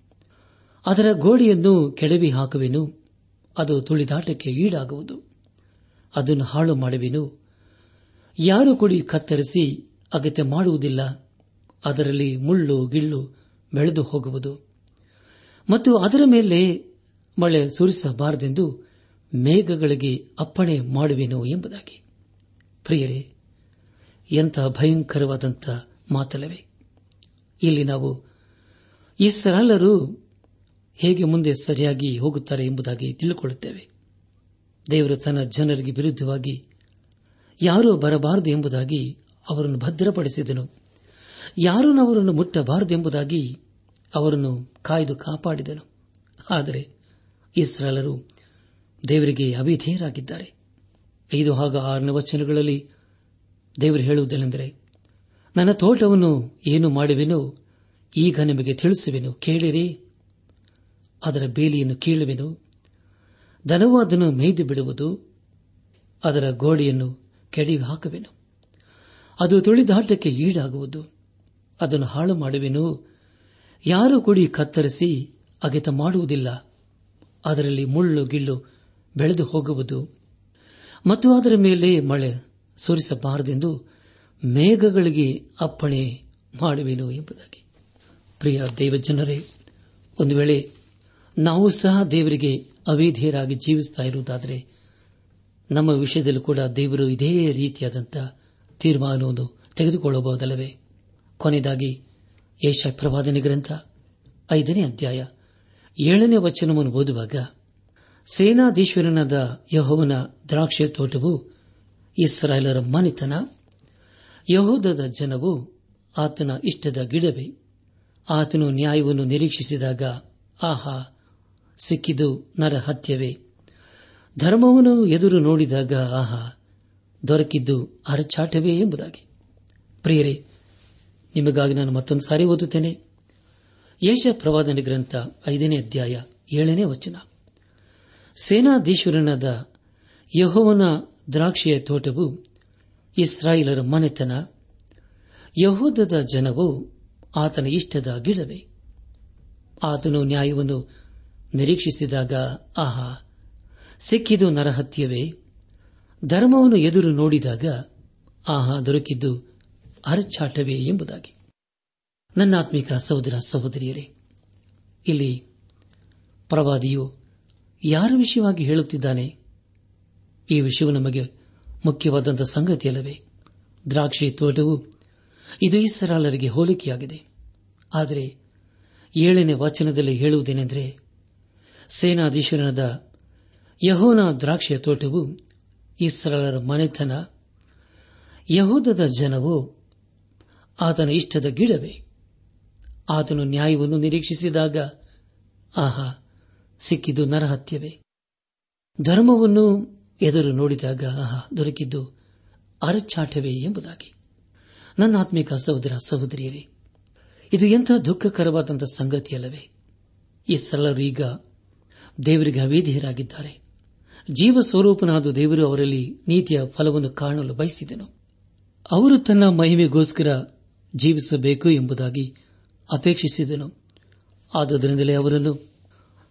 ಅದರ ಗೋಡೆಯನ್ನು ಕೆಡವಿ ಹಾಕುವೆನು, ಅದು ತುಳಿದಾಟಕ್ಕೆ ಈಡಾಗುವುದು. ಅದನ್ನು ಹಾಳು ಮಾಡುವೆನು ಯಾರು ಕೊಡಿ ಕತ್ತರಿಸಿ ಅಗತ್ಯ ಮಾಡುವುದಿಲ್ಲ. ಅದರಲ್ಲಿ ಮುಳ್ಳು, ಗಿಳ್ಳು ಬೆಳೆದು ಹೋಗುವುದು. ಮತ್ತು ಅದರ ಮೇಲೆ ಮಳೆ ಸುರಿಸಬಾರದೆಂದು ಮೇಘಗಳಿಗೆ ಅಪ್ಪಣೆ ಮಾಡುವೆನು ಎಂಬುದಾಗಿ. ಪ್ರಿಯರೇ, ಎಂಥ ಭಯಂಕರವಾದಂಥ ಮಾತಲ್ಲವೇ. ಇಲ್ಲಿ ನಾವು ಇಸ್ರಾಲರು ಹೇಗೆ ಮುಂದೆ ಸರಿಯಾಗಿ ಹೋಗುತ್ತಾರೆ ಎಂಬುದಾಗಿ ತಿಳಿದುಕೊಳ್ಳುತ್ತೇವೆ ದೇವರು ತನ್ನ ಜನರಿಗೆ ವಿರುದ್ಧವಾಗಿ ಯಾರೂ ಬರಬಾರದು ಎಂಬುದಾಗಿ ಅವರನ್ನು ಭದ್ರಪಡಿಸಿದನು. ಯಾರೂ ಅವರನ್ನು ಮುಟ್ಟಬಾರದೆಂಬುದಾಗಿ ಅವರನ್ನು ಕಾಯ್ದು ಕಾಪಾಡಿದನು. ಆದರೆ ಇಸ್ರಾಲರು ದೇವರಿಗೆ ಅವಿಧೇಯರಾಗಿದ್ದಾರೆ. ಐದು ಹಾಗೂ ಆರನೇ ವಚನಗಳಲ್ಲಿ ದೇವರು ಹೇಳುವುದೇನೆಂದರೆ, ನನ್ನ ತೋಟವನ್ನು ಏನು ಮಾಡುವೆನೋ ಈಗ ನಿಮಗೆ ತಿಳಿಸುವೆನು. ಕೇಳಿರಿ, ಅದರ ಬೇಲಿಯನ್ನು ಕೀಳುವೆನು. ದನವು ಅದನ್ನು ಮೇಯ್ದು ಬಿಡುವುದು, ಅದರ ಗೋಡೆಯನ್ನು ಕೆಡವಿ ಹಾಕುವೆನು ಅದು ತುಳಿದಾಟಕ್ಕೆ ಈಡಾಗುವುದು. ಅದನ್ನು ಹಾಳು ಮಾಡುವೆನು? ಯಾರು ಕುಡಿ ಕತ್ತರಿಸಿ ಅಗೆತ ಮಾಡುವುದಿಲ್ಲ. ಅದರಲ್ಲಿ ಮುಳ್ಳು ಗಿಳ್ಳು ಬೆಳೆದು ಹೋಗುವುದು. ಮತ್ತು ಅದರ ಮೇಲೆ ಮಳೆ ಸುರಿಸಬಾರದೆಂದು ಮೇಘಗಳಿಗೆ ಅಪ್ಪಣೆ ಮಾಡುವೆನು ಎಂಬುದಾಗಿ. ಪ್ರಿಯ ದೇವಜನರೇ, ಒಂದು ವೇಳೆ ನಾವು ಸಹ ದೇವರಿಗೆ ಅವೇಧಿಯರಾಗಿ ಜೀವಿಸ್ತಾ ಇರುವುದಾದರೆ ನಮ್ಮ ವಿಷಯದಲ್ಲೂ ಕೂಡ ದೇವರು ಇದೇ ರೀತಿಯಾದಂಥ ತೀರ್ಮಾನವನ್ನು ತೆಗೆದುಕೊಳ್ಳಬಹುದಲ್ಲವೇ? ಕೊನೆಯದಾಗಿ ಏಷ ಪ್ರವಾದನೆ ಗ್ರಂಥ, ಐದನೇ ಅಧ್ಯಾಯ, ಏಳನೇ ವಚನವನ್ನು ಓದುವಾಗ, ಸೇನಾಧೀಶ್ವರನಾದ ಯಹೋವನ ದ್ರಾಕ್ಷೆ ತೋಟವು ಇಸ್ರಾಯೇಲರ ಮನೆತನ, ಯಹೋದದ ಜನವು ಆತನ ಇಷ್ಟದ ಗಿಡವೇ, ಆತನು ನ್ಯಾಯವನ್ನು ನಿರೀಕ್ಷಿಸಿದಾಗ, ಆಹಾ ಸಿಕ್ಕಿದು ನರ ಹತ್ಯವೇ ಧರ್ಮವನ್ನು ಎದುರು ನೋಡಿದಾಗ, ಆಹಾ, ದೊರಕಿದ್ದು ಅರಚಾಟವೇ ಎಂಬುದಾಗಿ. ಪ್ರಿಯರೇ ನಿಮಗಾಗಿ ನಾನು ಮತ್ತೊಂದು ಸಾರಿ ಓದುತ್ತೇನೆ. ಯೇಷ ಪ್ರವಾದನೆ ಗ್ರಂಥ ಐದನೇ ಅಧ್ಯಾಯ ಏಳನೇ ವಚನ. ಸೇನಾಧೀಶ್ವರನಾದ ಯಹೋವನ ದ್ರಾಕ್ಷಿಯ ತೋಟವು ಇಸ್ರಾಯಿಲರ ಮನೆತನ, ಯಹೋದದ ಜನವು ಆತನ ಇಷ್ಟದ ಗಿಡವೇ ಆತನು ನ್ಯಾಯವನ್ನು ನಿರೀಕ್ಷಿಸಿದಾಗ, ಆಹಾ, ಸಿಕ್ಕಿದು ನರಹತ್ಯವೇ? ಧರ್ಮವನ್ನು ಎದುರು ನೋಡಿದಾಗ, ಆಹಾ, ದೊರಕಿದ್ದು ಅರಚಾಟವೇ ಎಂಬುದಾಗಿ. ನನ್ನಾತ್ಮಿಕ ಸಹೋದರ ಸಹೋದರಿಯರೇ, ಇಲ್ಲಿ ಪ್ರವಾದಿಯು ಯಾರ ವಿಷಯವಾಗಿ ಹೇಳುತ್ತಿದ್ದಾನೆ? ಈ ವಿಷಯವು ನಮಗೆ ಮುಖ್ಯವಾದಂಥ ಸಂಗತಿಯಲ್ಲವೇ? ದ್ರಾಕ್ಷಿ ತೋಟವು ಇದು ಇಸರಾಲರಿಗೆ ಹೋಲಿಕೆಯಾಗಿದೆ. ಆದರೆ ಏಳನೇ ವಚನದಲ್ಲಿ ಹೇಳುವುದೇನೆಂದರೆ, ಸೇನಾಧೀಶ್ವರನದ ಯಹೋನ ದ್ರಾಕ್ಷಿಯ ತೋಟವು ಇಸ್ರಾಲರ ಮನೆತನ, ಯಹೂದದ ಜನವು ಆತನ ಇಷ್ಟದ ಗಿಡವೇ. ಆತನು ನ್ಯಾಯವನ್ನು ನಿರೀಕ್ಷಿಸಿದಾಗ, ಆಹಾ, ಸಿಕ್ಕಿದ್ದು ನರಹತ್ಯವೇ. ಧರ್ಮವನ್ನು ಎದುರು ನೋಡಿದಾಗ, ಆಹಾ, ದೊರಕಿದ್ದು ಅರಚಾಟವೇ ಎಂಬುದಾಗಿ. ನನ್ನ ಆತ್ಮಿಕ ಸಹೋದರ, ಸಹೋದರಿಯರೇ, ಇದು ಎಂಥ ದುಃಖಕರವಾದಂಥ ಸಂಗತಿಯಲ್ಲವೇ. ಈ ಸರಳರು ಈಗ ದೇವರಿಗೆ ಅವೇಧಿಯರಾಗಿದ್ದಾರೆ ಜೀವ ಸ್ವರೂಪನಾದ ದೇವರು ಅವರಲ್ಲಿ ನೀತಿಯ ಫಲವನ್ನು ಕಾಣಲು ಬಯಸಿದನು. ಅವರು ತನ್ನ ಮಹಿಮೆಗೋಸ್ಕರ ಜೀವಿಸಬೇಕು ಎಂಬುದಾಗಿ ಅಪೇಕ್ಷಿಸಿದನು. ಆದುದರಿಂದಲೇ ಅವರನ್ನು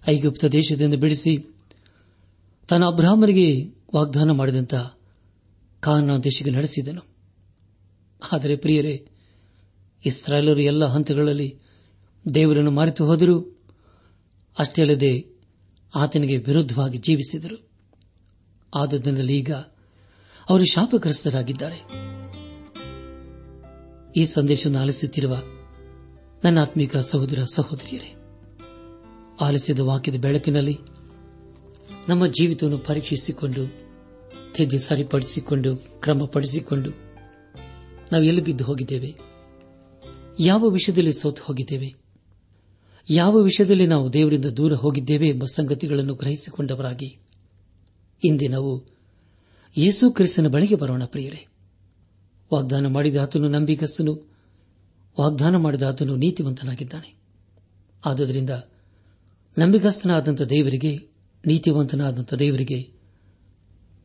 ಐಗುಪ್ತ ದೇಶದಿಂದ ಬಿಡಿಸಿ ತನ್ನ ಅಬ್ರಾಹ್ಮರಿಗೆ ವಾಗ್ದಾನ ಮಾಡಿದಂತ ಕಾನ ದೇಶಕ್ಕೆ ನಡೆಸಿದನು. ಆದರೆ ಪ್ರಿಯರೇ, ಇಸ್ರಾಯೇಲರು ಎಲ್ಲ ಹಂತಗಳಲ್ಲಿ ದೇವರನ್ನು ಮರೆತು ಹೋದರು ಅಷ್ಟೇ ಅಲ್ಲದೆ ಆತನಿಗೆ ವಿರುದ್ಧವಾಗಿ ಜೀವಿಸಿದರು. ಆದುದರಿಂದಲೇ ಈಗ ಅವರು ಶಾಪಗ್ರಸ್ತರಾಗಿದ್ದಾರೆ. ಈ ಸಂದೇಶವನ್ನು ಆಲಿಸುತ್ತಿರುವ ನನ್ನ ಆತ್ಮಿಕ ಸಹೋದರ ಸಹೋದರಿಯರೇ, ಆಲಿಸಿದ ವಾಕ್ಯದ ಬೆಳಕಿನಲ್ಲಿ ನಮ್ಮ ಜೀವಿತವನ್ನು ಪರೀಕ್ಷಿಸಿಕೊಂಡು ತಿದ್ದು ಸರಿಪಡಿಸಿಕೊಂಡು, ಕ್ರಮಪಡಿಸಿಕೊಂಡು ನಾವು ಎಲ್ಲಿ ಬಿದ್ದು ಹೋಗಿದ್ದೇವೆ? ಯಾವ ವಿಷಯದಲ್ಲಿ ಸೋತು ಹೋಗಿದ್ದೇವೆ? ಯಾವ ವಿಷಯದಲ್ಲಿ ನಾವು ದೇವರಿಂದ ದೂರ ಹೋಗಿದ್ದೇವೆ ಎಂಬ ಸಂಗತಿಗಳನ್ನು ಗ್ರಹಿಸಿಕೊಂಡವರಾಗಿ ಇಂದೇ ನಾವು ಯೇಸು ಕ್ರಿಸ್ತನ ಬಳಿಗೆ ಬರೋಣ ಪ್ರಿಯರೇ. ವಾಗ್ದಾನ ಮಾಡಿದ ಆತನು ನಂಬಿಕಸ್ತನು ವಾಗ್ದಾನ ಮಾಡಿದ ಆತನು ನೀತಿವಂತನಾಗಿದ್ದಾನೆ. ಆದುದರಿಂದ ನಂಬಿಕಸ್ತನಾದಂಥ ದೇವರಿಗೆ, ನೀತಿವಂತನಾದಂಥ ದೇವರಿಗೆ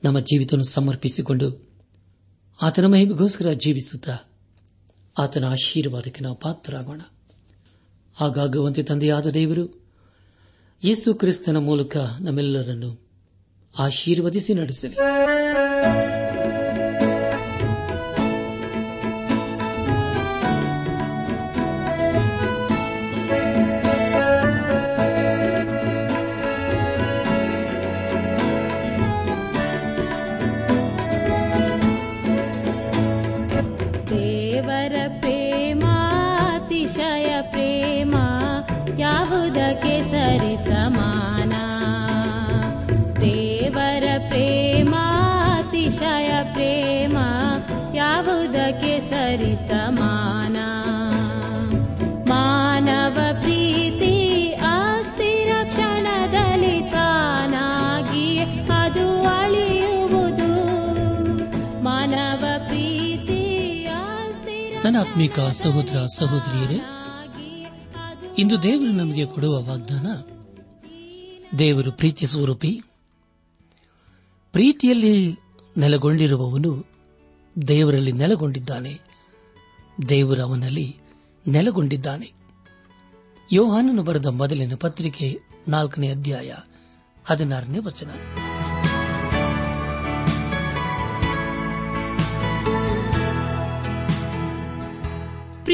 ನಮ್ಮ ಜೀವಿತ ಸಮರ್ಪಿಸಿಕೊಂಡು ಆತನ ಮಹಿಮೆಗೋಸ್ಕರ ಜೀವಿಸುತ್ತಾ ಆತನ ಆಶೀರ್ವಾದಕ್ಕೆ ನಾವು ಪಾತ್ರರಾಗೋಣ. ಹಾಗಾಗುವಂತೆ ತಂದೆಯಾದ ದೇವರು, ಯೇಸು ಕ್ರಿಸ್ತನ ಮೂಲಕ ನಮ್ಮೆಲ್ಲರನ್ನು ಆಶೀರ್ವದಿಸಿ ನಡೆಸಲಿ. ಆತ್ಮಿಕ ಸಹೋದರ ಸಹೋದರಿಯರೇ, ಇಂದು ದೇವರು ನಮಗೆ ಕೊಡುವ ವಾಗ್ದಾನ, ದೇವರು ಪ್ರೀತಿ ಸ್ವರೂಪಿ, ಪ್ರೀತಿಯಲ್ಲಿ ನೆಲೆಗೊಂಡಿರುವವನು ದೇವರಲ್ಲಿ ನೆಲೆಗೊಂಡಿದ್ದಾನೆ, ದೇವರು ಅವನಲ್ಲಿ ನೆಲೆಗೊಂಡಿದ್ದಾನೆ. ಯೋಹಾನನು ಬರೆದ ಮೊದಲಿನ ಪತ್ರಿಕೆ ನಾಲ್ಕನೇ ಅಧ್ಯಾಯ ಹದಿನಾರನೇ ವಚನ.